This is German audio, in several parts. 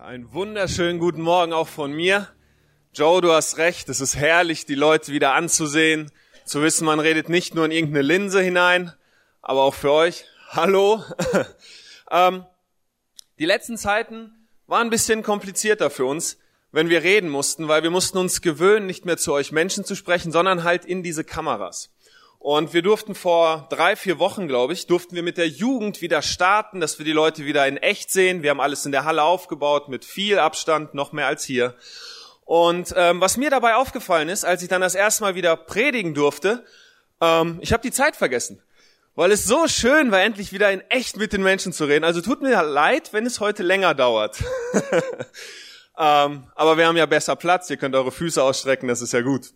Einen wunderschönen guten Morgen auch von mir. Joe, du hast recht, es ist herrlich, die Leute wieder anzusehen, zu wissen, man redet nicht nur in irgendeine Linse hinein, aber auch für euch. Hallo. ähm, die letzten Zeiten waren ein bisschen komplizierter für uns, wenn wir reden mussten, weil wir mussten uns gewöhnen, nicht mehr zu euch Menschen zu sprechen, sondern halt in diese Kameras. Und wir durften vor drei, vier Wochen, glaube ich, durften wir mit der Jugend wieder starten, dass wir die Leute wieder in echt sehen. Wir haben alles in der Halle aufgebaut, mit viel Abstand, noch mehr als hier. Und ähm, was mir dabei aufgefallen ist, als ich dann das erste Mal wieder predigen durfte, ähm, ich habe die Zeit vergessen. Weil es so schön war, endlich wieder in echt mit den Menschen zu reden. Also tut mir leid, wenn es heute länger dauert. ähm, aber wir haben ja besser Platz, ihr könnt eure Füße ausstrecken, das ist ja gut.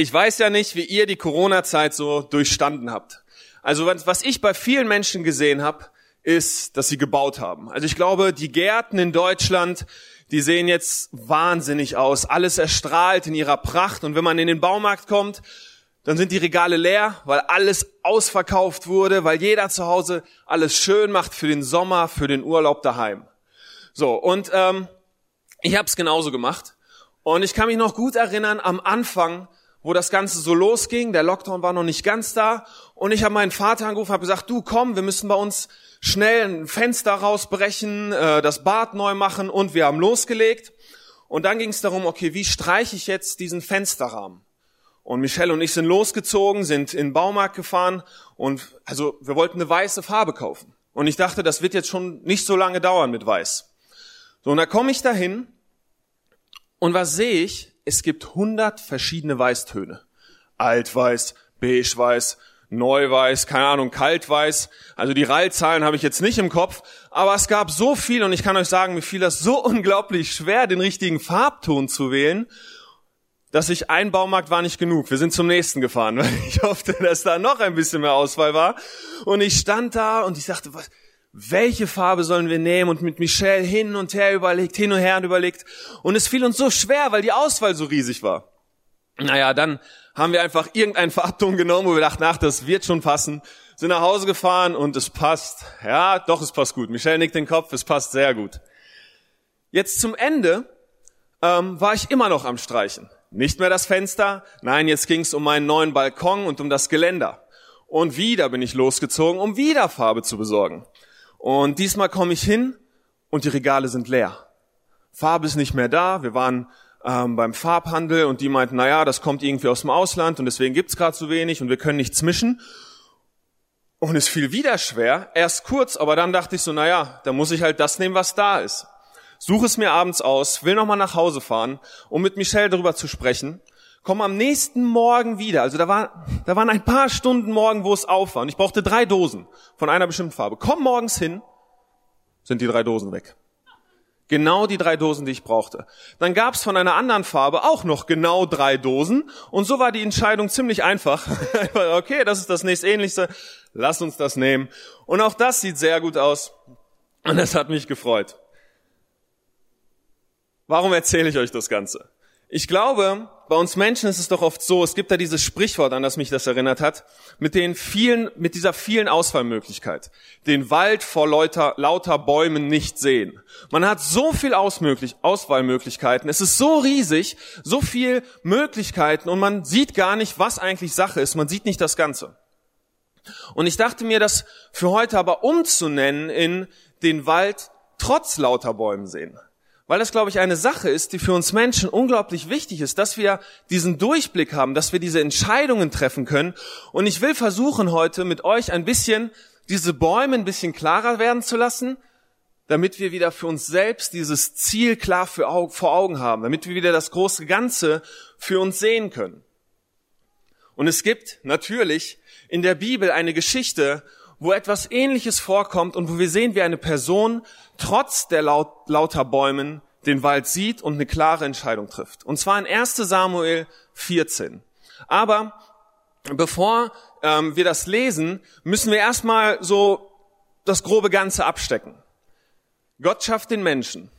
Ich weiß ja nicht, wie ihr die Corona-Zeit so durchstanden habt. Also was ich bei vielen Menschen gesehen habe, ist, dass sie gebaut haben. Also ich glaube, die Gärten in Deutschland, die sehen jetzt wahnsinnig aus. Alles erstrahlt in ihrer Pracht. Und wenn man in den Baumarkt kommt, dann sind die Regale leer, weil alles ausverkauft wurde, weil jeder zu Hause alles schön macht für den Sommer, für den Urlaub daheim. So, und ähm, ich habe es genauso gemacht. Und ich kann mich noch gut erinnern, am Anfang wo das Ganze so losging. Der Lockdown war noch nicht ganz da. Und ich habe meinen Vater angerufen, habe gesagt, du komm, wir müssen bei uns schnell ein Fenster rausbrechen, äh, das Bad neu machen und wir haben losgelegt. Und dann ging es darum, okay, wie streiche ich jetzt diesen Fensterrahmen? Und Michelle und ich sind losgezogen, sind in den Baumarkt gefahren und also wir wollten eine weiße Farbe kaufen. Und ich dachte, das wird jetzt schon nicht so lange dauern mit weiß. So, und da komme ich dahin und was sehe ich? Es gibt hundert verschiedene Weißtöne. Altweiß, beigeweiß, Neuweiß, keine Ahnung, Kaltweiß. Also die Rallzahlen habe ich jetzt nicht im Kopf, aber es gab so viel und ich kann euch sagen, mir fiel das so unglaublich schwer, den richtigen Farbton zu wählen, dass ich ein Baumarkt war nicht genug. Wir sind zum nächsten gefahren, weil ich hoffte, dass da noch ein bisschen mehr Auswahl war. Und ich stand da und ich dachte, was, welche Farbe sollen wir nehmen und mit Michelle hin und her überlegt, hin und her überlegt. Und es fiel uns so schwer, weil die Auswahl so riesig war. Naja, dann haben wir einfach irgendeinen Farbton genommen, wo wir dachten, ach, das wird schon passen. Sind nach Hause gefahren und es passt. Ja, doch, es passt gut. Michelle nickt den Kopf, es passt sehr gut. Jetzt zum Ende ähm, war ich immer noch am Streichen. Nicht mehr das Fenster, nein, jetzt ging es um meinen neuen Balkon und um das Geländer. Und wieder bin ich losgezogen, um wieder Farbe zu besorgen. Und diesmal komme ich hin und die Regale sind leer. Farbe ist nicht mehr da. Wir waren ähm, beim Farbhandel und die meinten, na ja, das kommt irgendwie aus dem Ausland und deswegen gibt's gerade zu wenig und wir können nichts mischen. Und es fiel wieder schwer, erst kurz, aber dann dachte ich so, na ja, da muss ich halt das nehmen, was da ist. Suche es mir abends aus, will nochmal nach Hause fahren, um mit Michelle darüber zu sprechen. Komm am nächsten Morgen wieder. Also da, war, da waren ein paar Stunden morgen, wo es auf war. Und ich brauchte drei Dosen von einer bestimmten Farbe. Komm morgens hin, sind die drei Dosen weg. Genau die drei Dosen, die ich brauchte. Dann gab es von einer anderen Farbe auch noch genau drei Dosen. Und so war die Entscheidung ziemlich einfach. okay, das ist das nächstähnlichste. Lass uns das nehmen. Und auch das sieht sehr gut aus. Und das hat mich gefreut. Warum erzähle ich euch das Ganze? Ich glaube, bei uns Menschen ist es doch oft so, es gibt da dieses Sprichwort, an das mich das erinnert hat, mit den vielen, mit dieser vielen Auswahlmöglichkeit. Den Wald vor lauter, lauter Bäumen nicht sehen. Man hat so viel Ausmöglich, Auswahlmöglichkeiten. Es ist so riesig, so viel Möglichkeiten und man sieht gar nicht, was eigentlich Sache ist. Man sieht nicht das Ganze. Und ich dachte mir, das für heute aber umzunennen in den Wald trotz lauter Bäumen sehen. Weil das, glaube ich, eine Sache ist, die für uns Menschen unglaublich wichtig ist, dass wir diesen Durchblick haben, dass wir diese Entscheidungen treffen können. Und ich will versuchen heute mit euch ein bisschen diese Bäume ein bisschen klarer werden zu lassen, damit wir wieder für uns selbst dieses Ziel klar vor Augen haben, damit wir wieder das große Ganze für uns sehen können. Und es gibt natürlich in der Bibel eine Geschichte, wo etwas Ähnliches vorkommt und wo wir sehen, wie eine Person trotz der laut, lauter Bäumen den Wald sieht und eine klare Entscheidung trifft. Und zwar in 1 Samuel 14. Aber bevor ähm, wir das lesen, müssen wir erstmal so das grobe Ganze abstecken. Gott schafft den Menschen.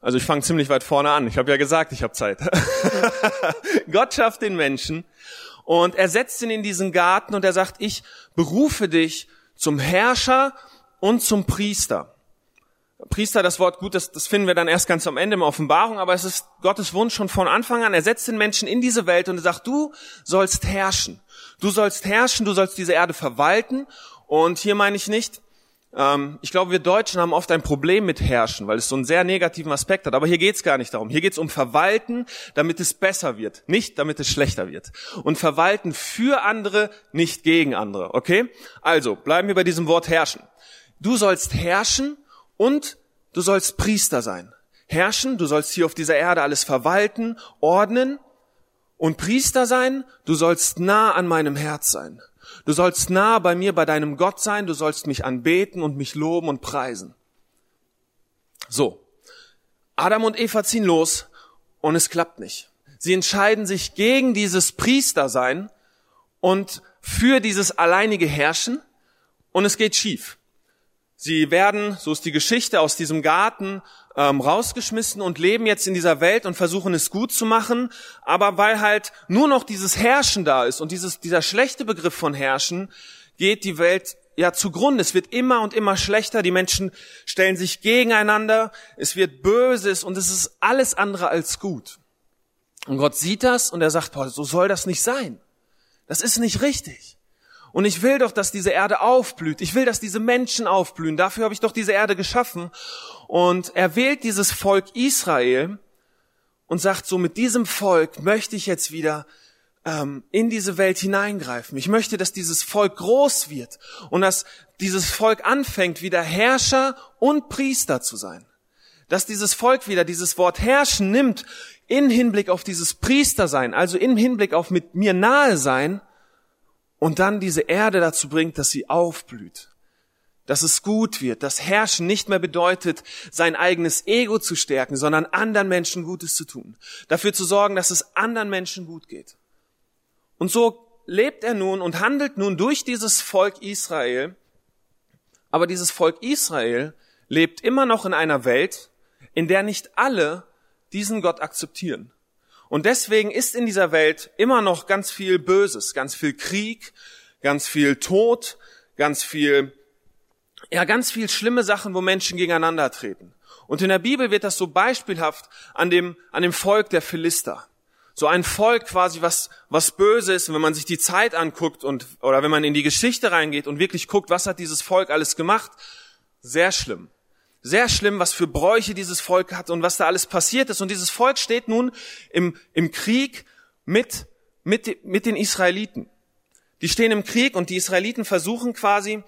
Also ich fange ziemlich weit vorne an. Ich habe ja gesagt, ich habe Zeit. Gott schafft den Menschen und er setzt ihn in diesen Garten und er sagt, ich berufe dich zum Herrscher und zum Priester. Priester, das Wort gut, das, das finden wir dann erst ganz am Ende in Offenbarung, aber es ist Gottes Wunsch schon von Anfang an. Er setzt den Menschen in diese Welt und er sagt, du sollst herrschen. Du sollst herrschen, du sollst diese Erde verwalten. Und hier meine ich nicht, ich glaube, wir Deutschen haben oft ein Problem mit Herrschen, weil es so einen sehr negativen Aspekt hat. Aber hier geht es gar nicht darum. Hier geht es um Verwalten, damit es besser wird, nicht damit es schlechter wird. Und Verwalten für andere, nicht gegen andere. Okay? Also, bleiben wir bei diesem Wort herrschen. Du sollst herrschen und du sollst Priester sein. Herrschen, du sollst hier auf dieser Erde alles verwalten, ordnen und Priester sein, du sollst nah an meinem Herz sein. Du sollst nah bei mir, bei deinem Gott sein, du sollst mich anbeten und mich loben und preisen. So, Adam und Eva ziehen los und es klappt nicht. Sie entscheiden sich gegen dieses Priestersein und für dieses alleinige Herrschen und es geht schief. Sie werden, so ist die Geschichte, aus diesem Garten ähm, rausgeschmissen und leben jetzt in dieser Welt und versuchen es gut zu machen. Aber weil halt nur noch dieses Herrschen da ist und dieses, dieser schlechte Begriff von Herrschen, geht die Welt ja zugrunde. Es wird immer und immer schlechter. Die Menschen stellen sich gegeneinander. Es wird Böses und es ist alles andere als gut. Und Gott sieht das und er sagt, Paul, so soll das nicht sein. Das ist nicht richtig. Und ich will doch, dass diese Erde aufblüht. Ich will, dass diese Menschen aufblühen. Dafür habe ich doch diese Erde geschaffen. Und er wählt dieses Volk Israel und sagt so, mit diesem Volk möchte ich jetzt wieder ähm, in diese Welt hineingreifen. Ich möchte, dass dieses Volk groß wird und dass dieses Volk anfängt, wieder Herrscher und Priester zu sein. Dass dieses Volk wieder dieses Wort herrschen nimmt in Hinblick auf dieses Priestersein, also in Hinblick auf mit mir nahe sein und dann diese Erde dazu bringt, dass sie aufblüht, dass es gut wird, dass Herrschen nicht mehr bedeutet, sein eigenes Ego zu stärken, sondern anderen Menschen Gutes zu tun, dafür zu sorgen, dass es anderen Menschen gut geht. Und so lebt er nun und handelt nun durch dieses Volk Israel, aber dieses Volk Israel lebt immer noch in einer Welt, in der nicht alle diesen Gott akzeptieren. Und deswegen ist in dieser Welt immer noch ganz viel Böses, ganz viel Krieg, ganz viel Tod, ganz viel, ja, ganz viel schlimme Sachen, wo Menschen gegeneinander treten. Und in der Bibel wird das so beispielhaft an dem, an dem Volk der Philister. So ein Volk quasi, was, was böse ist. Und wenn man sich die Zeit anguckt und, oder wenn man in die Geschichte reingeht und wirklich guckt, was hat dieses Volk alles gemacht, sehr schlimm. Sehr schlimm, was für Bräuche dieses Volk hat und was da alles passiert ist. Und dieses Volk steht nun im, im Krieg mit, mit, mit den Israeliten. Die stehen im Krieg und die Israeliten versuchen quasi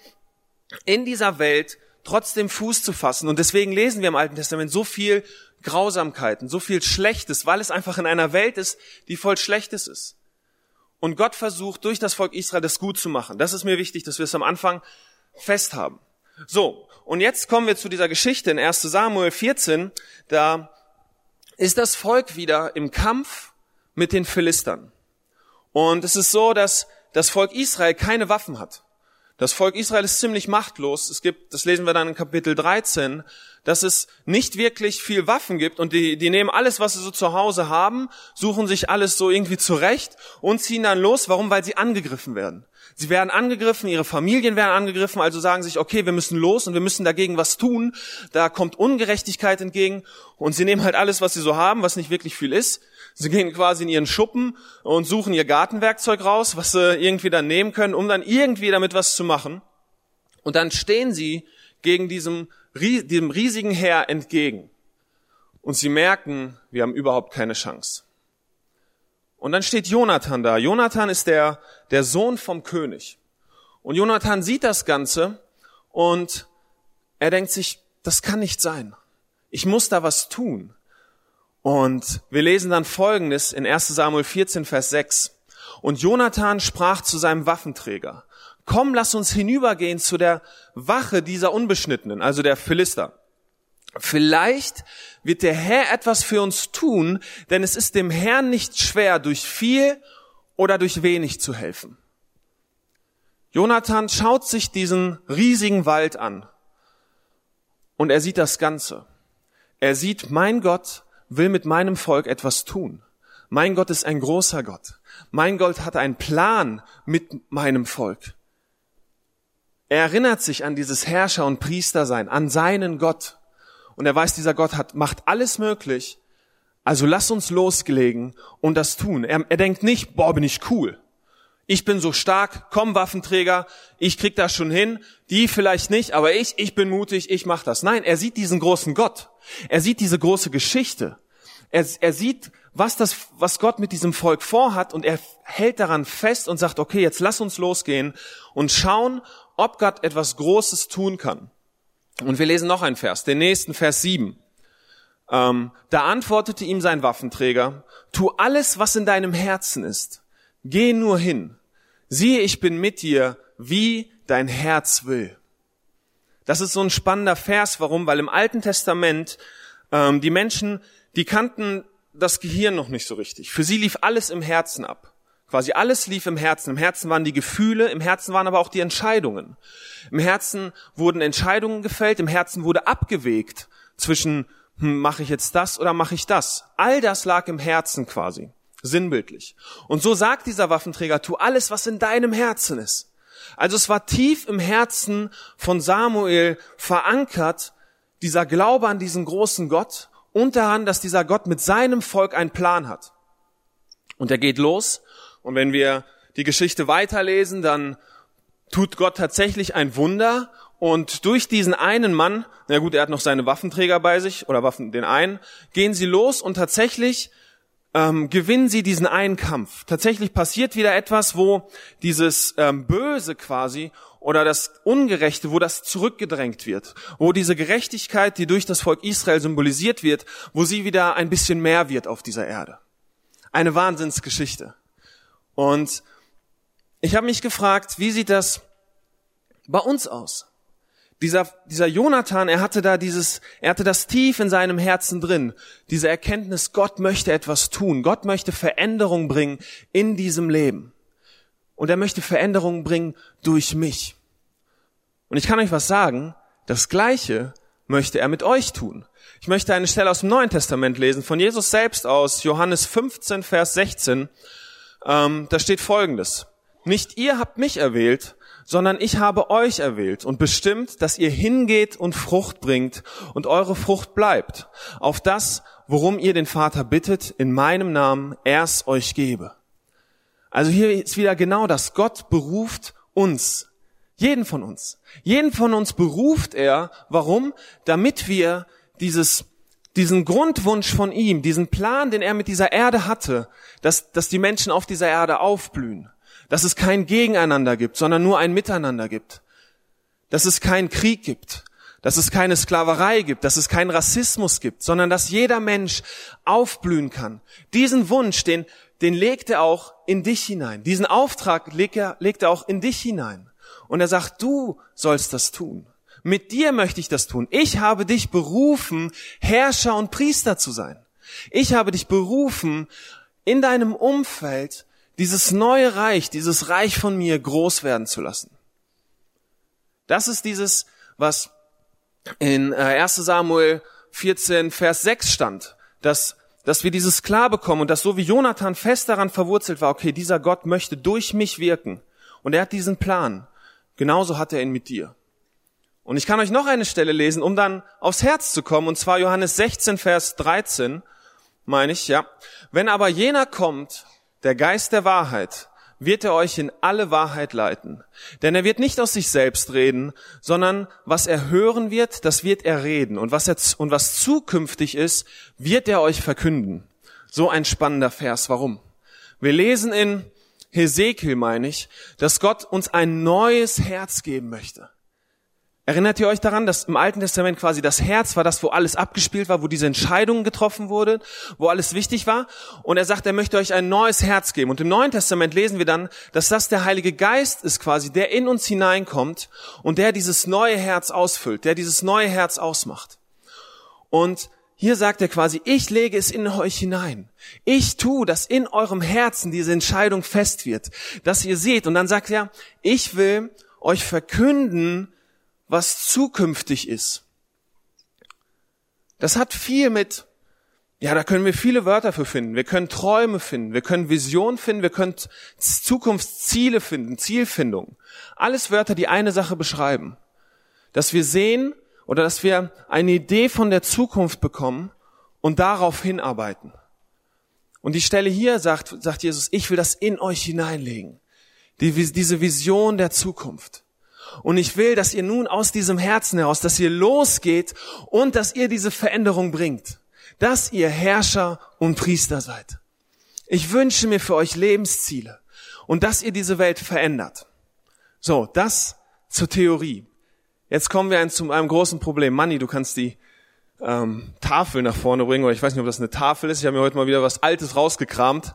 in dieser Welt trotzdem Fuß zu fassen. Und deswegen lesen wir im Alten Testament so viel Grausamkeiten, so viel Schlechtes, weil es einfach in einer Welt ist, die voll Schlechtes ist. Und Gott versucht durch das Volk Israel das gut zu machen. Das ist mir wichtig, dass wir es am Anfang festhaben. So, und jetzt kommen wir zu dieser Geschichte in 1 Samuel 14. Da ist das Volk wieder im Kampf mit den Philistern. Und es ist so, dass das Volk Israel keine Waffen hat. Das Volk Israel ist ziemlich machtlos. Es gibt, das lesen wir dann in Kapitel 13, dass es nicht wirklich viel Waffen gibt und die, die nehmen alles, was sie so zu Hause haben, suchen sich alles so irgendwie zurecht und ziehen dann los. Warum? Weil sie angegriffen werden. Sie werden angegriffen, ihre Familien werden angegriffen, also sagen sich, okay, wir müssen los und wir müssen dagegen was tun. Da kommt Ungerechtigkeit entgegen und sie nehmen halt alles, was sie so haben, was nicht wirklich viel ist. Sie gehen quasi in ihren Schuppen und suchen ihr Gartenwerkzeug raus, was sie irgendwie dann nehmen können, um dann irgendwie damit was zu machen. Und dann stehen sie gegen diesem, diesem riesigen Heer entgegen. Und sie merken, wir haben überhaupt keine Chance. Und dann steht Jonathan da. Jonathan ist der, der Sohn vom König. Und Jonathan sieht das Ganze und er denkt sich, das kann nicht sein. Ich muss da was tun. Und wir lesen dann Folgendes in 1 Samuel 14, Vers 6. Und Jonathan sprach zu seinem Waffenträger, komm, lass uns hinübergehen zu der Wache dieser Unbeschnittenen, also der Philister. Vielleicht wird der Herr etwas für uns tun, denn es ist dem Herrn nicht schwer, durch viel oder durch wenig zu helfen. Jonathan schaut sich diesen riesigen Wald an und er sieht das Ganze. Er sieht, mein Gott will mit meinem Volk etwas tun. Mein Gott ist ein großer Gott. Mein Gott hat einen Plan mit meinem Volk. Er erinnert sich an dieses Herrscher- und Priestersein, an seinen Gott und er weiß, dieser Gott hat, macht alles möglich. Also lass uns losgelegen und das tun. Er, er denkt nicht, boah, bin ich cool. Ich bin so stark, komm Waffenträger, ich krieg das schon hin, die vielleicht nicht, aber ich, ich bin mutig, ich mach das. Nein, er sieht diesen großen Gott. Er sieht diese große Geschichte. Er, er sieht, was das, was Gott mit diesem Volk vorhat und er hält daran fest und sagt, okay, jetzt lass uns losgehen und schauen, ob Gott etwas Großes tun kann. Und wir lesen noch einen Vers, den nächsten Vers 7. Ähm, da antwortete ihm sein Waffenträger, tu alles, was in deinem Herzen ist Geh nur hin. Siehe, ich bin mit dir, wie dein Herz will. Das ist so ein spannender Vers. Warum? Weil im Alten Testament ähm, die Menschen, die kannten das Gehirn noch nicht so richtig. Für sie lief alles im Herzen ab. Quasi alles lief im Herzen. Im Herzen waren die Gefühle, im Herzen waren aber auch die Entscheidungen. Im Herzen wurden Entscheidungen gefällt, im Herzen wurde abgewegt zwischen, hm, mache ich jetzt das oder mache ich das. All das lag im Herzen quasi sinnbildlich. Und so sagt dieser Waffenträger, tu alles, was in deinem Herzen ist. Also es war tief im Herzen von Samuel verankert, dieser Glaube an diesen großen Gott und daran, dass dieser Gott mit seinem Volk einen Plan hat. Und er geht los. Und wenn wir die Geschichte weiterlesen, dann tut Gott tatsächlich ein Wunder. Und durch diesen einen Mann, na gut, er hat noch seine Waffenträger bei sich, oder Waffen, den einen, gehen sie los und tatsächlich ähm, gewinnen sie diesen einen Kampf. Tatsächlich passiert wieder etwas, wo dieses ähm, Böse quasi oder das Ungerechte, wo das zurückgedrängt wird, wo diese Gerechtigkeit, die durch das Volk Israel symbolisiert wird, wo sie wieder ein bisschen mehr wird auf dieser Erde. Eine Wahnsinnsgeschichte. Und ich habe mich gefragt, wie sieht das bei uns aus? Dieser, dieser Jonathan, er hatte da dieses, er hatte das tief in seinem Herzen drin. Diese Erkenntnis, Gott möchte etwas tun. Gott möchte Veränderung bringen in diesem Leben. Und er möchte Veränderung bringen durch mich. Und ich kann euch was sagen, das Gleiche möchte er mit euch tun. Ich möchte eine Stelle aus dem Neuen Testament lesen, von Jesus selbst aus, Johannes 15, Vers 16. Ähm, da steht Folgendes. Nicht ihr habt mich erwählt, sondern ich habe euch erwählt und bestimmt, dass ihr hingeht und Frucht bringt und eure Frucht bleibt, auf das, worum ihr den Vater bittet, in meinem Namen er's euch gebe. Also hier ist wieder genau das. Gott beruft uns, jeden von uns. Jeden von uns beruft er. Warum? Damit wir dieses diesen Grundwunsch von ihm, diesen Plan, den er mit dieser Erde hatte, dass, dass die Menschen auf dieser Erde aufblühen, dass es kein Gegeneinander gibt, sondern nur ein Miteinander gibt. Dass es keinen Krieg gibt, dass es keine Sklaverei gibt, dass es keinen Rassismus gibt, sondern dass jeder Mensch aufblühen kann. Diesen Wunsch, den, den legt er auch in dich hinein. Diesen Auftrag legt er, legt er auch in dich hinein. Und er sagt, du sollst das tun. Mit dir möchte ich das tun. Ich habe dich berufen, Herrscher und Priester zu sein. Ich habe dich berufen, in deinem Umfeld dieses neue Reich, dieses Reich von mir groß werden zu lassen. Das ist dieses, was in 1 äh, Samuel 14, Vers 6 stand, dass, dass wir dieses klar bekommen und dass so wie Jonathan fest daran verwurzelt war, okay, dieser Gott möchte durch mich wirken und er hat diesen Plan. Genauso hat er ihn mit dir. Und ich kann euch noch eine Stelle lesen, um dann aufs Herz zu kommen, und zwar Johannes 16, Vers 13, meine ich, ja. Wenn aber jener kommt, der Geist der Wahrheit, wird er euch in alle Wahrheit leiten. Denn er wird nicht aus sich selbst reden, sondern was er hören wird, das wird er reden. Und was, er, und was zukünftig ist, wird er euch verkünden. So ein spannender Vers. Warum? Wir lesen in Hesekiel, meine ich, dass Gott uns ein neues Herz geben möchte. Erinnert ihr euch daran, dass im Alten Testament quasi das Herz war das, wo alles abgespielt war, wo diese Entscheidungen getroffen wurden, wo alles wichtig war? Und er sagt, er möchte euch ein neues Herz geben. Und im Neuen Testament lesen wir dann, dass das der Heilige Geist ist quasi, der in uns hineinkommt und der dieses neue Herz ausfüllt, der dieses neue Herz ausmacht. Und hier sagt er quasi, ich lege es in euch hinein. Ich tue, dass in eurem Herzen diese Entscheidung fest wird, dass ihr seht. Und dann sagt er, ich will euch verkünden, was zukünftig ist. Das hat viel mit, ja, da können wir viele Wörter für finden. Wir können Träume finden, wir können Visionen finden, wir können Zukunftsziele finden, Zielfindung. Alles Wörter, die eine Sache beschreiben. Dass wir sehen oder dass wir eine Idee von der Zukunft bekommen und darauf hinarbeiten. Und die Stelle hier sagt, sagt Jesus, ich will das in euch hineinlegen. Die, diese Vision der Zukunft. Und ich will, dass ihr nun aus diesem Herzen heraus, dass ihr losgeht und dass ihr diese Veränderung bringt. Dass ihr Herrscher und Priester seid. Ich wünsche mir für euch Lebensziele und dass ihr diese Welt verändert. So, das zur Theorie. Jetzt kommen wir zu einem großen Problem. Manni, du kannst die ähm, Tafel nach vorne bringen, oder ich weiß nicht, ob das eine Tafel ist. Ich habe mir heute mal wieder was Altes rausgekramt.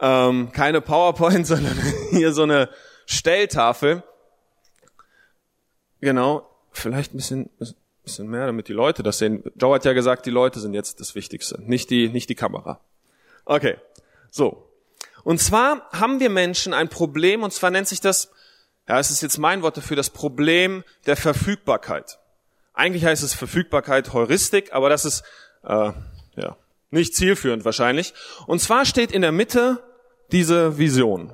Ähm, keine PowerPoint, sondern hier so eine Stelltafel. Genau, vielleicht ein bisschen, bisschen mehr, damit die Leute das sehen. Joe hat ja gesagt, die Leute sind jetzt das Wichtigste, nicht die, nicht die Kamera. Okay, so. Und zwar haben wir Menschen ein Problem, und zwar nennt sich das, ja, es ist jetzt mein Wort dafür, das Problem der Verfügbarkeit. Eigentlich heißt es Verfügbarkeit Heuristik, aber das ist äh, ja nicht zielführend wahrscheinlich. Und zwar steht in der Mitte diese Vision.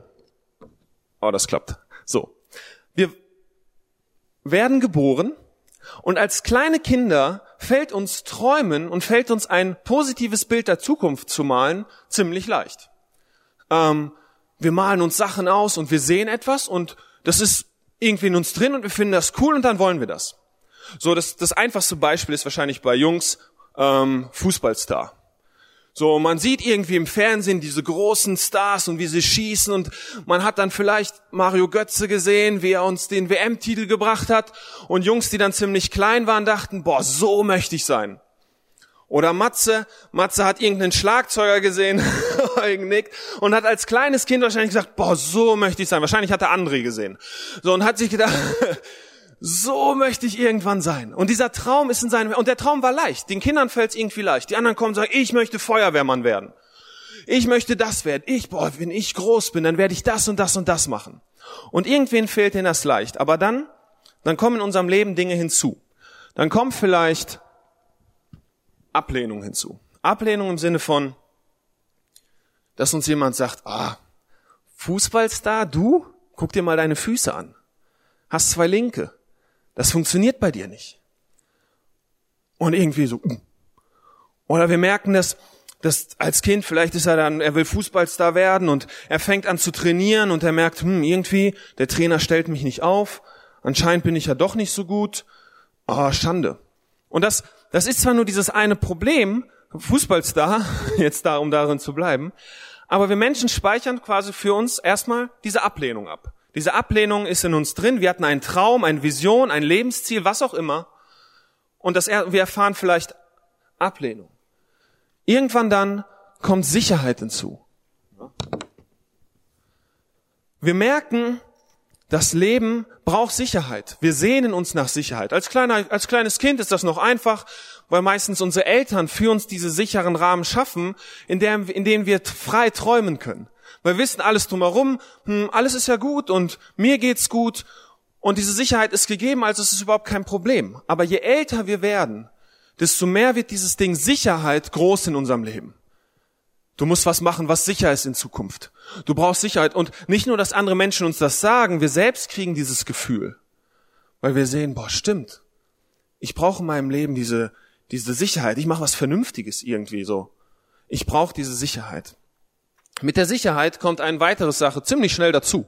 Oh, das klappt. So. Werden geboren und als kleine Kinder fällt uns Träumen und fällt uns ein positives Bild der Zukunft zu malen ziemlich leicht. Ähm, wir malen uns Sachen aus und wir sehen etwas und das ist irgendwie in uns drin und wir finden das cool und dann wollen wir das. So, das, das einfachste Beispiel ist wahrscheinlich bei Jungs ähm, Fußballstar. So, man sieht irgendwie im Fernsehen diese großen Stars und wie sie schießen und man hat dann vielleicht Mario Götze gesehen, wie er uns den WM-Titel gebracht hat und Jungs, die dann ziemlich klein waren, dachten, boah, so möchte ich sein. Oder Matze, Matze hat irgendeinen Schlagzeuger gesehen, nickt, und hat als kleines Kind wahrscheinlich gesagt, boah, so möchte ich sein. Wahrscheinlich hat er André gesehen. So, und hat sich gedacht, so möchte ich irgendwann sein. Und dieser Traum ist in seinem, und der Traum war leicht. Den Kindern fällt es irgendwie leicht. Die anderen kommen und sagen, ich möchte Feuerwehrmann werden. Ich möchte das werden. Ich, boah, wenn ich groß bin, dann werde ich das und das und das machen. Und irgendwen fehlt denen das leicht. Aber dann, dann kommen in unserem Leben Dinge hinzu. Dann kommt vielleicht Ablehnung hinzu. Ablehnung im Sinne von, dass uns jemand sagt, ah, Fußballstar, du? Guck dir mal deine Füße an. Hast zwei Linke. Das funktioniert bei dir nicht. Und irgendwie so. Mm. Oder wir merken das, dass als Kind, vielleicht ist er dann, er will Fußballstar werden und er fängt an zu trainieren und er merkt, hm, irgendwie, der Trainer stellt mich nicht auf, anscheinend bin ich ja doch nicht so gut. Ah, oh, Schande. Und das, das ist zwar nur dieses eine Problem, Fußballstar, jetzt da, um darin zu bleiben, aber wir Menschen speichern quasi für uns erstmal diese Ablehnung ab. Diese Ablehnung ist in uns drin. Wir hatten einen Traum, eine Vision, ein Lebensziel, was auch immer. Und das, wir erfahren vielleicht Ablehnung. Irgendwann dann kommt Sicherheit hinzu. Wir merken, das Leben braucht Sicherheit. Wir sehnen uns nach Sicherheit. Als, kleiner, als kleines Kind ist das noch einfach, weil meistens unsere Eltern für uns diese sicheren Rahmen schaffen, in, der, in denen wir frei träumen können. Weil wir wissen alles drumherum, hm, alles ist ja gut und mir geht's gut und diese Sicherheit ist gegeben, also es ist überhaupt kein Problem. Aber je älter wir werden, desto mehr wird dieses Ding Sicherheit groß in unserem Leben. Du musst was machen, was sicher ist in Zukunft. Du brauchst Sicherheit. Und nicht nur, dass andere Menschen uns das sagen, wir selbst kriegen dieses Gefühl. Weil wir sehen, boah, stimmt. Ich brauche in meinem Leben diese, diese Sicherheit. Ich mache was Vernünftiges irgendwie so. Ich brauche diese Sicherheit. Mit der Sicherheit kommt eine weitere Sache ziemlich schnell dazu.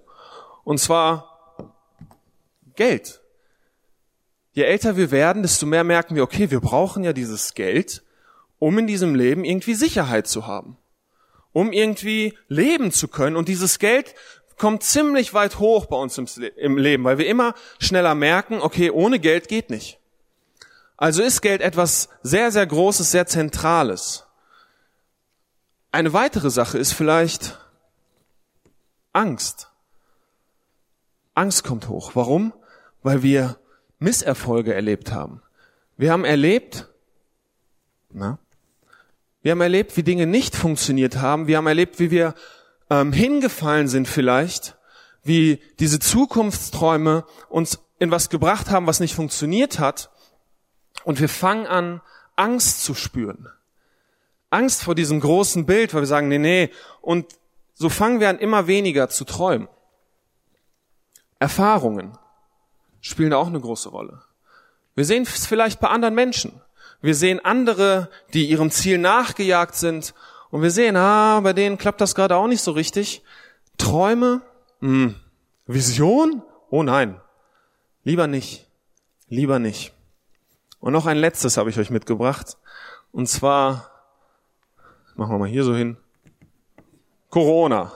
Und zwar Geld. Je älter wir werden, desto mehr merken wir, okay, wir brauchen ja dieses Geld, um in diesem Leben irgendwie Sicherheit zu haben. Um irgendwie leben zu können. Und dieses Geld kommt ziemlich weit hoch bei uns im Leben, weil wir immer schneller merken, okay, ohne Geld geht nicht. Also ist Geld etwas sehr, sehr Großes, sehr Zentrales. Eine weitere Sache ist vielleicht Angst. Angst kommt hoch. Warum? Weil wir Misserfolge erlebt haben. Wir haben erlebt, na, wir haben erlebt, wie Dinge nicht funktioniert haben. Wir haben erlebt, wie wir ähm, hingefallen sind vielleicht, wie diese Zukunftsträume uns in was gebracht haben, was nicht funktioniert hat. Und wir fangen an, Angst zu spüren. Angst vor diesem großen Bild, weil wir sagen, nee, nee. Und so fangen wir an, immer weniger zu träumen. Erfahrungen spielen auch eine große Rolle. Wir sehen es vielleicht bei anderen Menschen. Wir sehen andere, die ihrem Ziel nachgejagt sind. Und wir sehen, ah, bei denen klappt das gerade auch nicht so richtig. Träume? Hm. Vision? Oh nein. Lieber nicht. Lieber nicht. Und noch ein letztes habe ich euch mitgebracht. Und zwar, machen wir mal hier so hin. Corona.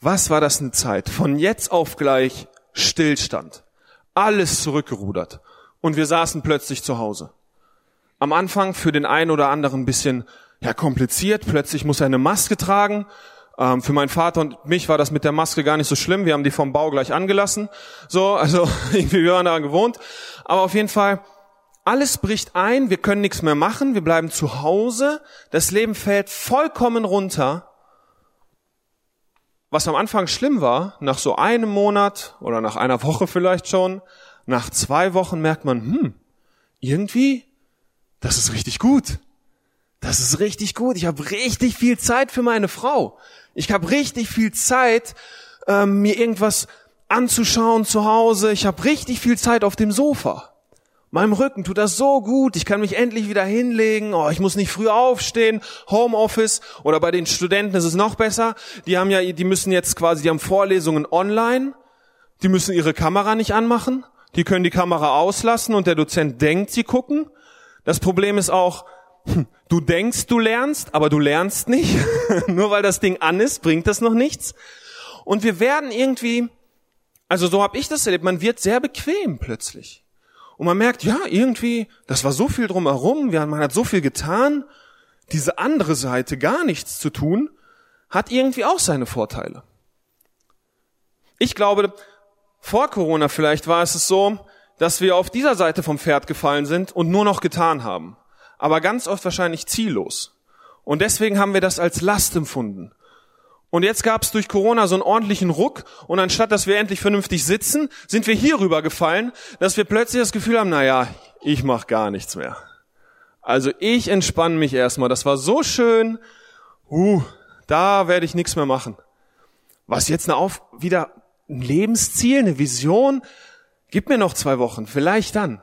Was war das eine Zeit? Von jetzt auf gleich Stillstand. Alles zurückgerudert. Und wir saßen plötzlich zu Hause. Am Anfang für den einen oder anderen ein bisschen ja, kompliziert. Plötzlich muss er eine Maske tragen. Ähm, für meinen Vater und mich war das mit der Maske gar nicht so schlimm. Wir haben die vom Bau gleich angelassen. So, also irgendwie wir waren daran gewohnt. Aber auf jeden Fall, alles bricht ein. Wir können nichts mehr machen. Wir bleiben zu Hause. Das Leben fällt vollkommen runter. Was am Anfang schlimm war, nach so einem Monat oder nach einer Woche vielleicht schon, nach zwei Wochen merkt man, hm, irgendwie, das ist richtig gut. Das ist richtig gut. Ich habe richtig viel Zeit für meine Frau. Ich habe richtig viel Zeit, ähm, mir irgendwas anzuschauen zu Hause. Ich habe richtig viel Zeit auf dem Sofa. Meinem Rücken tut das so gut. Ich kann mich endlich wieder hinlegen. Oh, ich muss nicht früh aufstehen. Homeoffice oder bei den Studenten ist es noch besser. Die haben ja, die müssen jetzt quasi, die haben Vorlesungen online. Die müssen ihre Kamera nicht anmachen. Die können die Kamera auslassen und der Dozent denkt, sie gucken. Das Problem ist auch, Du denkst, du lernst, aber du lernst nicht. Nur weil das Ding an ist, bringt das noch nichts. Und wir werden irgendwie, also so habe ich das erlebt, man wird sehr bequem plötzlich. Und man merkt, ja, irgendwie, das war so viel drumherum, man hat so viel getan. Diese andere Seite, gar nichts zu tun, hat irgendwie auch seine Vorteile. Ich glaube, vor Corona vielleicht war es so, dass wir auf dieser Seite vom Pferd gefallen sind und nur noch getan haben aber ganz oft wahrscheinlich ziellos. Und deswegen haben wir das als Last empfunden. Und jetzt gab es durch Corona so einen ordentlichen Ruck und anstatt dass wir endlich vernünftig sitzen, sind wir hier rüber gefallen, dass wir plötzlich das Gefühl haben, na ja, ich mach gar nichts mehr. Also ich entspanne mich erstmal. Das war so schön. Uh, da werde ich nichts mehr machen. Was jetzt eine auf wieder ein Lebensziel, eine Vision? Gib mir noch zwei Wochen, vielleicht dann.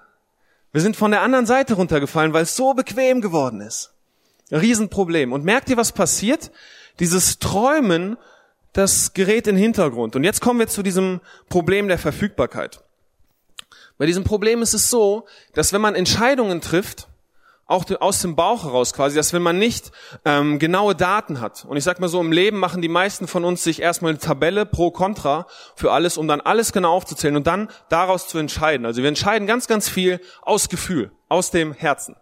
Wir sind von der anderen Seite runtergefallen, weil es so bequem geworden ist. Riesenproblem. Und merkt ihr, was passiert? Dieses Träumen, das gerät in den Hintergrund. Und jetzt kommen wir zu diesem Problem der Verfügbarkeit. Bei diesem Problem ist es so, dass wenn man Entscheidungen trifft, auch aus dem Bauch heraus quasi, dass wenn man nicht ähm, genaue Daten hat, und ich sag mal so, im Leben machen die meisten von uns sich erstmal eine Tabelle pro Contra für alles, um dann alles genau aufzuzählen und dann daraus zu entscheiden. Also wir entscheiden ganz, ganz viel aus Gefühl, aus dem Herzen.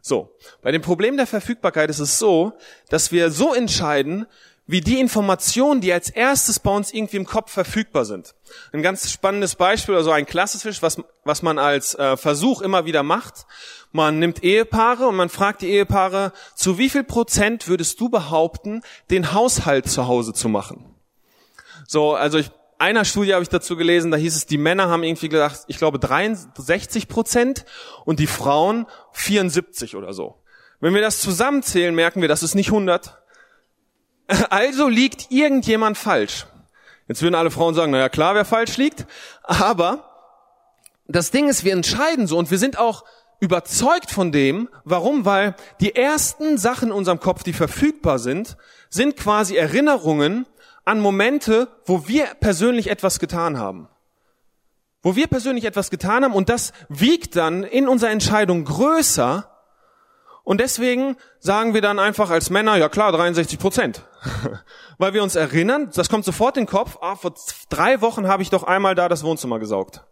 So, bei dem Problem der Verfügbarkeit ist es so, dass wir so entscheiden, wie die Informationen, die als erstes bei uns irgendwie im Kopf verfügbar sind. Ein ganz spannendes Beispiel, also ein klassisches, was, was man als äh, Versuch immer wieder macht. Man nimmt Ehepaare und man fragt die Ehepaare, zu wie viel Prozent würdest du behaupten, den Haushalt zu Hause zu machen? So, also ich, einer Studie habe ich dazu gelesen, da hieß es, die Männer haben irgendwie gesagt, ich glaube 63 Prozent und die Frauen 74 oder so. Wenn wir das zusammenzählen, merken wir, das ist nicht 100, also liegt irgendjemand falsch. Jetzt würden alle Frauen sagen, naja klar, wer falsch liegt. Aber das Ding ist, wir entscheiden so und wir sind auch überzeugt von dem. Warum? Weil die ersten Sachen in unserem Kopf, die verfügbar sind, sind quasi Erinnerungen an Momente, wo wir persönlich etwas getan haben. Wo wir persönlich etwas getan haben und das wiegt dann in unserer Entscheidung größer und deswegen sagen wir dann einfach als Männer, ja klar, 63 Prozent. Weil wir uns erinnern, das kommt sofort in den Kopf, ah, vor drei Wochen habe ich doch einmal da das Wohnzimmer gesaugt.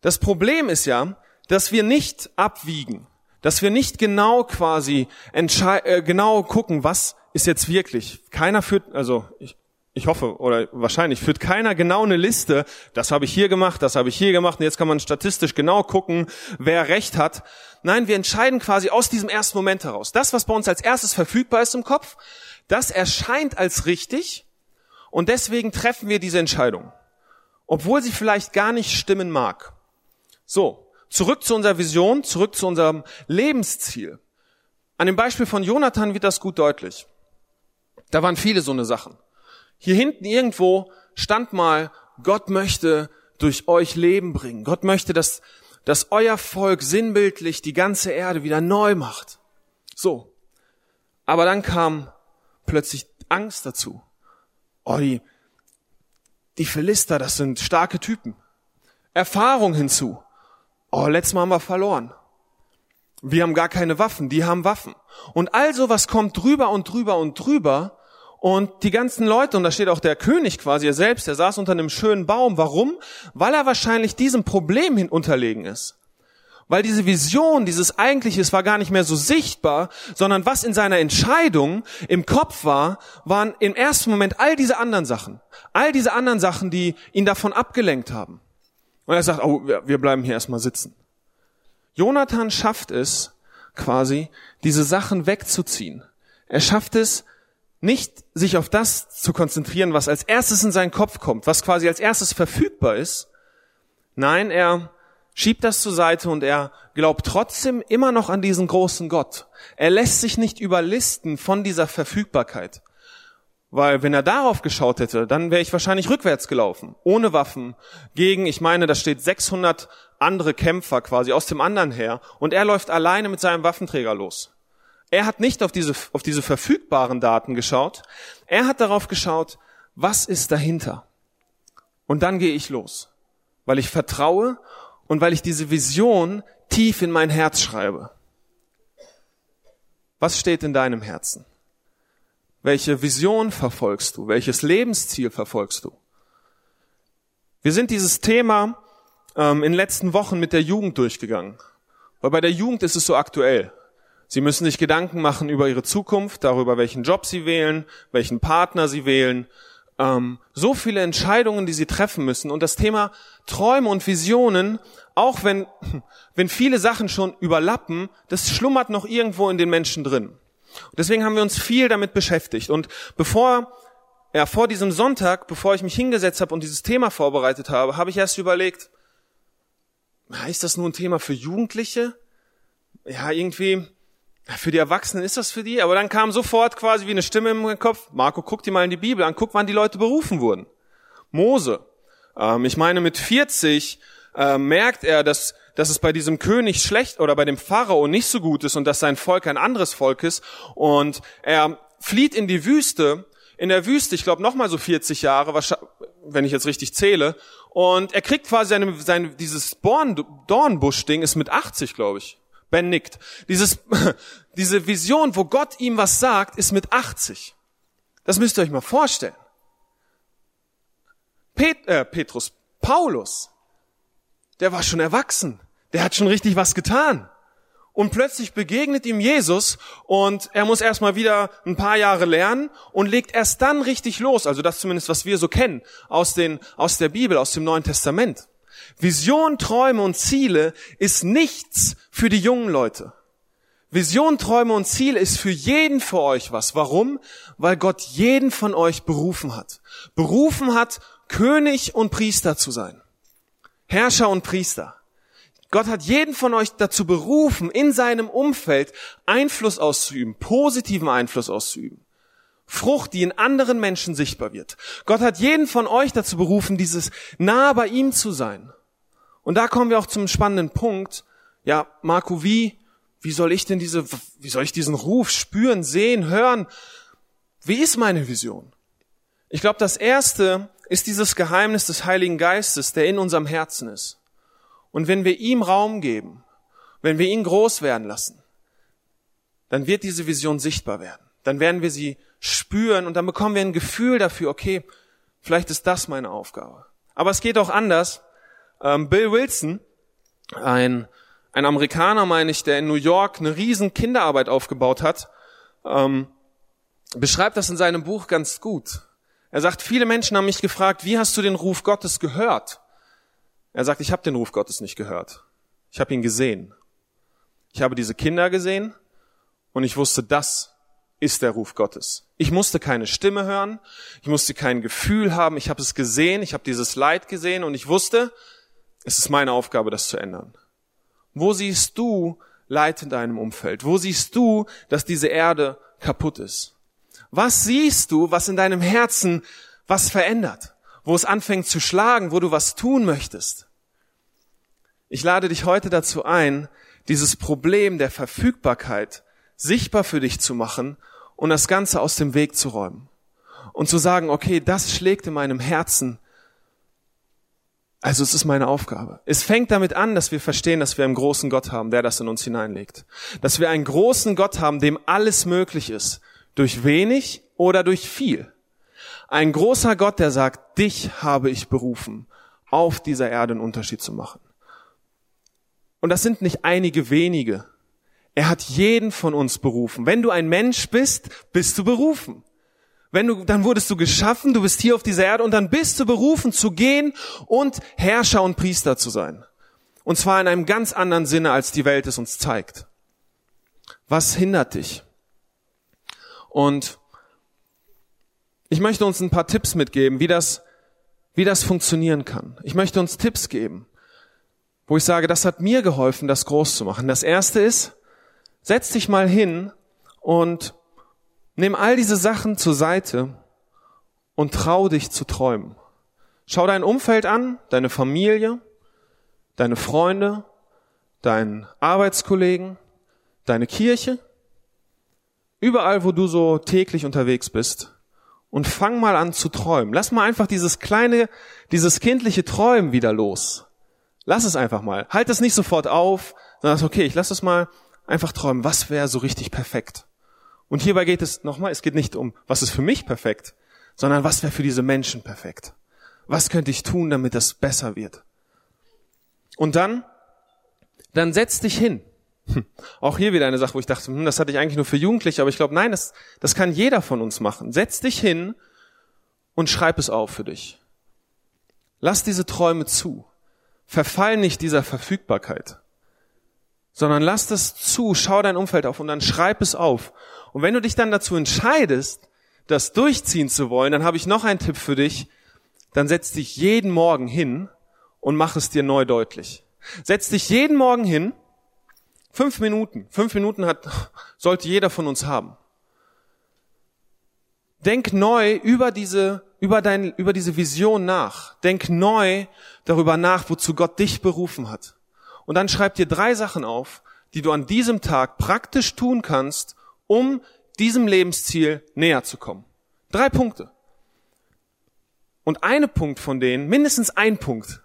Das Problem ist ja, dass wir nicht abwiegen, dass wir nicht genau quasi äh, genau gucken, was ist jetzt wirklich. Keiner führt, also ich, ich hoffe oder wahrscheinlich führt keiner genau eine Liste, das habe ich hier gemacht, das habe ich hier gemacht und jetzt kann man statistisch genau gucken, wer recht hat. Nein, wir entscheiden quasi aus diesem ersten Moment heraus. Das, was bei uns als erstes verfügbar ist im Kopf, das erscheint als richtig und deswegen treffen wir diese Entscheidung, obwohl sie vielleicht gar nicht stimmen mag. So, zurück zu unserer Vision, zurück zu unserem Lebensziel. An dem Beispiel von Jonathan wird das gut deutlich. Da waren viele so eine Sachen. Hier hinten irgendwo stand mal, Gott möchte, durch euch Leben bringen. Gott möchte, dass, dass euer Volk sinnbildlich die ganze Erde wieder neu macht. So. Aber dann kam plötzlich Angst dazu. Oh, die, die Philister, das sind starke Typen. Erfahrung hinzu. Oh, letztes Mal haben wir verloren. Wir haben gar keine Waffen, die haben Waffen. Und also was kommt drüber und drüber und drüber. Und die ganzen Leute, und da steht auch der König quasi, er selbst, der saß unter einem schönen Baum. Warum? Weil er wahrscheinlich diesem Problem hin unterlegen ist. Weil diese Vision, dieses Eigentliches war gar nicht mehr so sichtbar, sondern was in seiner Entscheidung im Kopf war, waren im ersten Moment all diese anderen Sachen. All diese anderen Sachen, die ihn davon abgelenkt haben. Und er sagt, oh, wir bleiben hier erstmal sitzen. Jonathan schafft es quasi, diese Sachen wegzuziehen. Er schafft es, nicht sich auf das zu konzentrieren, was als erstes in seinen Kopf kommt, was quasi als erstes verfügbar ist. Nein, er schiebt das zur Seite und er glaubt trotzdem immer noch an diesen großen Gott. Er lässt sich nicht überlisten von dieser Verfügbarkeit. Weil wenn er darauf geschaut hätte, dann wäre ich wahrscheinlich rückwärts gelaufen, ohne Waffen, gegen, ich meine, da steht 600 andere Kämpfer quasi aus dem anderen her, und er läuft alleine mit seinem Waffenträger los. Er hat nicht auf diese, auf diese verfügbaren Daten geschaut, er hat darauf geschaut, was ist dahinter. Und dann gehe ich los, weil ich vertraue und weil ich diese Vision tief in mein Herz schreibe. Was steht in deinem Herzen? Welche Vision verfolgst du? Welches Lebensziel verfolgst du? Wir sind dieses Thema ähm, in den letzten Wochen mit der Jugend durchgegangen. Weil bei der Jugend ist es so aktuell. Sie müssen sich Gedanken machen über ihre Zukunft, darüber, welchen Job sie wählen, welchen Partner sie wählen. Ähm, so viele Entscheidungen, die sie treffen müssen. Und das Thema Träume und Visionen, auch wenn, wenn viele Sachen schon überlappen, das schlummert noch irgendwo in den Menschen drin. Und deswegen haben wir uns viel damit beschäftigt. Und bevor, ja, vor diesem Sonntag, bevor ich mich hingesetzt habe und dieses Thema vorbereitet habe, habe ich erst überlegt, ist das nur ein Thema für Jugendliche? Ja, irgendwie, für die Erwachsenen ist das für die, aber dann kam sofort quasi wie eine Stimme im Kopf, Marco, guck dir mal in die Bibel an, guck, wann die Leute berufen wurden. Mose. Ähm, ich meine, mit 40 äh, merkt er, dass dass es bei diesem König schlecht oder bei dem Pharao nicht so gut ist und dass sein Volk ein anderes Volk ist. Und er flieht in die Wüste, in der Wüste, ich glaube noch mal so 40 Jahre, wenn ich jetzt richtig zähle. Und er kriegt quasi seine, seine dieses Dornbusch-Ding ist mit 80, glaube ich. Ben nickt. Dieses, diese Vision, wo Gott ihm was sagt, ist mit 80. Das müsst ihr euch mal vorstellen. Pet, äh, Petrus, Paulus, der war schon erwachsen der hat schon richtig was getan. Und plötzlich begegnet ihm Jesus und er muss erstmal wieder ein paar Jahre lernen und legt erst dann richtig los. Also das zumindest, was wir so kennen aus, den, aus der Bibel, aus dem Neuen Testament. Vision, Träume und Ziele ist nichts für die jungen Leute. Vision, Träume und Ziele ist für jeden für euch was. Warum? Weil Gott jeden von euch berufen hat. Berufen hat, König und Priester zu sein. Herrscher und Priester. Gott hat jeden von euch dazu berufen, in seinem Umfeld Einfluss auszuüben, positiven Einfluss auszuüben. Frucht, die in anderen Menschen sichtbar wird. Gott hat jeden von euch dazu berufen, dieses nah bei ihm zu sein. Und da kommen wir auch zum spannenden Punkt. Ja, Marco, wie, wie soll ich denn diese, wie soll ich diesen Ruf spüren, sehen, hören? Wie ist meine Vision? Ich glaube, das erste ist dieses Geheimnis des Heiligen Geistes, der in unserem Herzen ist. Und wenn wir ihm Raum geben, wenn wir ihn groß werden lassen, dann wird diese Vision sichtbar werden. Dann werden wir sie spüren und dann bekommen wir ein Gefühl dafür, okay, vielleicht ist das meine Aufgabe. Aber es geht auch anders. Ähm, Bill Wilson, ein, ein Amerikaner, meine ich, der in New York eine riesen Kinderarbeit aufgebaut hat, ähm, beschreibt das in seinem Buch ganz gut. Er sagt, viele Menschen haben mich gefragt, wie hast du den Ruf Gottes gehört? Er sagt, ich habe den Ruf Gottes nicht gehört. Ich habe ihn gesehen. Ich habe diese Kinder gesehen und ich wusste, das ist der Ruf Gottes. Ich musste keine Stimme hören, ich musste kein Gefühl haben, ich habe es gesehen, ich habe dieses Leid gesehen und ich wusste, es ist meine Aufgabe, das zu ändern. Wo siehst du Leid in deinem Umfeld? Wo siehst du, dass diese Erde kaputt ist? Was siehst du, was in deinem Herzen was verändert? Wo es anfängt zu schlagen, wo du was tun möchtest. Ich lade dich heute dazu ein, dieses Problem der Verfügbarkeit sichtbar für dich zu machen und das Ganze aus dem Weg zu räumen. Und zu sagen, okay, das schlägt in meinem Herzen. Also es ist meine Aufgabe. Es fängt damit an, dass wir verstehen, dass wir einen großen Gott haben, der das in uns hineinlegt. Dass wir einen großen Gott haben, dem alles möglich ist. Durch wenig oder durch viel. Ein großer Gott, der sagt, dich habe ich berufen, auf dieser Erde einen Unterschied zu machen. Und das sind nicht einige wenige. Er hat jeden von uns berufen. Wenn du ein Mensch bist, bist du berufen. Wenn du, dann wurdest du geschaffen, du bist hier auf dieser Erde und dann bist du berufen zu gehen und Herrscher und Priester zu sein. Und zwar in einem ganz anderen Sinne, als die Welt es uns zeigt. Was hindert dich? Und ich möchte uns ein paar Tipps mitgeben, wie das, wie das funktionieren kann. Ich möchte uns Tipps geben, wo ich sage, das hat mir geholfen, das groß zu machen. Das erste ist, setz dich mal hin und nimm all diese Sachen zur Seite und trau dich zu träumen. Schau dein Umfeld an, deine Familie, deine Freunde, deinen Arbeitskollegen, deine Kirche, überall, wo du so täglich unterwegs bist. Und fang mal an zu träumen. Lass mal einfach dieses kleine, dieses kindliche Träumen wieder los. Lass es einfach mal. Halt es nicht sofort auf, sondern okay, ich lass es mal einfach träumen. Was wäre so richtig perfekt? Und hierbei geht es nochmal, es geht nicht um, was ist für mich perfekt, sondern was wäre für diese Menschen perfekt? Was könnte ich tun, damit das besser wird? Und dann, dann setz dich hin. Auch hier wieder eine Sache, wo ich dachte, hm, das hatte ich eigentlich nur für Jugendliche, aber ich glaube, nein, das, das kann jeder von uns machen. Setz dich hin und schreib es auf für dich. Lass diese Träume zu. Verfall nicht dieser Verfügbarkeit, sondern lass das zu, schau dein Umfeld auf und dann schreib es auf. Und wenn du dich dann dazu entscheidest, das durchziehen zu wollen, dann habe ich noch einen Tipp für dich. Dann setz dich jeden Morgen hin und mach es dir neu deutlich. Setz dich jeden Morgen hin, fünf Minuten. Fünf Minuten hat, sollte jeder von uns haben. Denk neu über diese, über dein, über diese Vision nach. Denk neu darüber nach, wozu Gott dich berufen hat. Und dann schreib dir drei Sachen auf, die du an diesem Tag praktisch tun kannst, um diesem Lebensziel näher zu kommen. Drei Punkte. Und eine Punkt von denen, mindestens ein Punkt,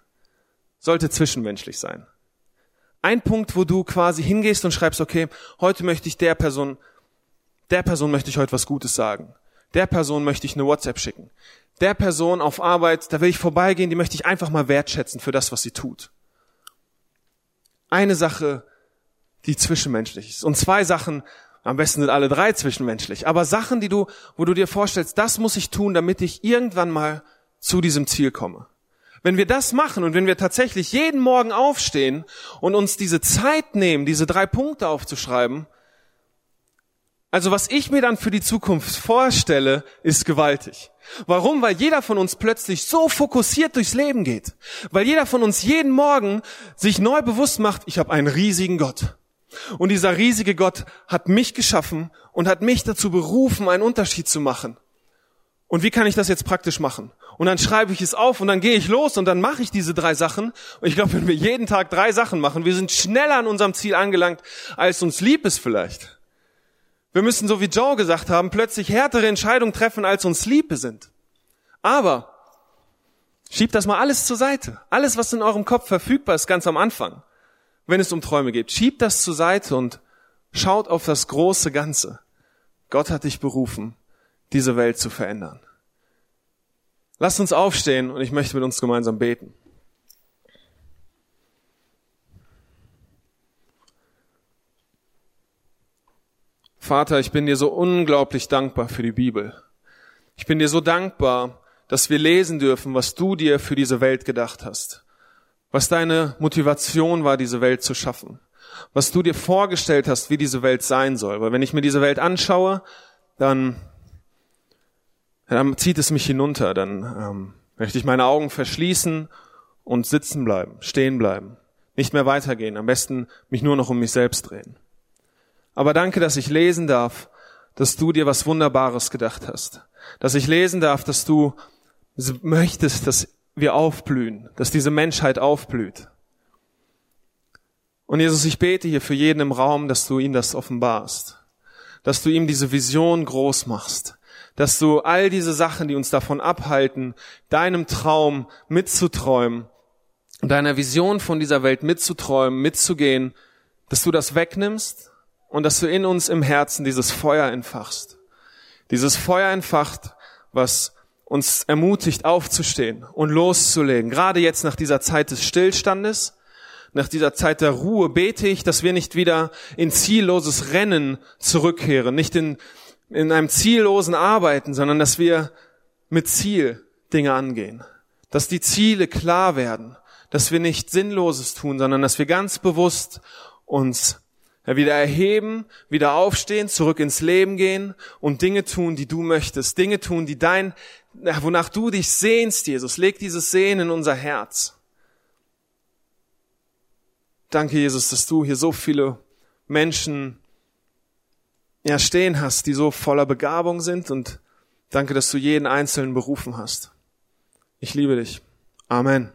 sollte zwischenmenschlich sein. Ein Punkt, wo du quasi hingehst und schreibst, okay, heute möchte ich der Person, der Person möchte ich heute was Gutes sagen. Der Person möchte ich eine WhatsApp schicken der Person auf Arbeit, da will ich vorbeigehen, die möchte ich einfach mal wertschätzen für das, was sie tut. Eine Sache, die zwischenmenschlich ist. Und zwei Sachen, am besten sind alle drei zwischenmenschlich, aber Sachen, die du, wo du dir vorstellst, das muss ich tun, damit ich irgendwann mal zu diesem Ziel komme. Wenn wir das machen und wenn wir tatsächlich jeden Morgen aufstehen und uns diese Zeit nehmen, diese drei Punkte aufzuschreiben, also was ich mir dann für die Zukunft vorstelle, ist gewaltig. Warum? Weil jeder von uns plötzlich so fokussiert durchs Leben geht. Weil jeder von uns jeden Morgen sich neu bewusst macht, ich habe einen riesigen Gott. Und dieser riesige Gott hat mich geschaffen und hat mich dazu berufen, einen Unterschied zu machen. Und wie kann ich das jetzt praktisch machen? Und dann schreibe ich es auf und dann gehe ich los und dann mache ich diese drei Sachen. Und ich glaube, wenn wir jeden Tag drei Sachen machen, wir sind schneller an unserem Ziel angelangt, als uns lieb ist vielleicht. Wir müssen, so wie Joe gesagt haben, plötzlich härtere Entscheidungen treffen, als uns Liebe sind. Aber schiebt das mal alles zur Seite. Alles, was in eurem Kopf verfügbar ist, ganz am Anfang, wenn es um Träume geht. Schiebt das zur Seite und schaut auf das große Ganze. Gott hat dich berufen, diese Welt zu verändern. Lasst uns aufstehen und ich möchte mit uns gemeinsam beten. Vater, ich bin dir so unglaublich dankbar für die Bibel. Ich bin dir so dankbar, dass wir lesen dürfen, was du dir für diese Welt gedacht hast. Was deine Motivation war, diese Welt zu schaffen. Was du dir vorgestellt hast, wie diese Welt sein soll. Weil wenn ich mir diese Welt anschaue, dann, dann zieht es mich hinunter. Dann ähm, möchte ich meine Augen verschließen und sitzen bleiben, stehen bleiben. Nicht mehr weitergehen. Am besten mich nur noch um mich selbst drehen. Aber danke, dass ich lesen darf, dass du dir was Wunderbares gedacht hast. Dass ich lesen darf, dass du Du möchtest, dass wir aufblühen, dass diese Menschheit aufblüht. Und Jesus, ich bete hier für jeden im Raum, dass du ihm das offenbarst, dass du ihm diese Vision groß machst, dass du all diese Sachen, die uns davon abhalten, deinem Traum mitzuträumen, deiner Vision von dieser Welt mitzuträumen, mitzugehen, dass du das wegnimmst und dass du in uns im Herzen dieses Feuer entfachst. Dieses Feuer entfacht, was uns ermutigt, aufzustehen und loszulegen. Gerade jetzt nach dieser Zeit des Stillstandes, nach dieser Zeit der Ruhe bete ich, dass wir nicht wieder in zielloses Rennen zurückkehren, nicht in, in einem ziellosen Arbeiten, sondern dass wir mit Ziel Dinge angehen, dass die Ziele klar werden, dass wir nicht Sinnloses tun, sondern dass wir ganz bewusst uns wieder erheben, wieder aufstehen, zurück ins Leben gehen und Dinge tun, die du möchtest, Dinge tun, die dein, wonach du dich sehnst, Jesus. Leg dieses Sehen in unser Herz. Danke, Jesus, dass du hier so viele Menschen ja, stehen hast, die so voller Begabung sind und danke, dass du jeden Einzelnen berufen hast. Ich liebe dich. Amen.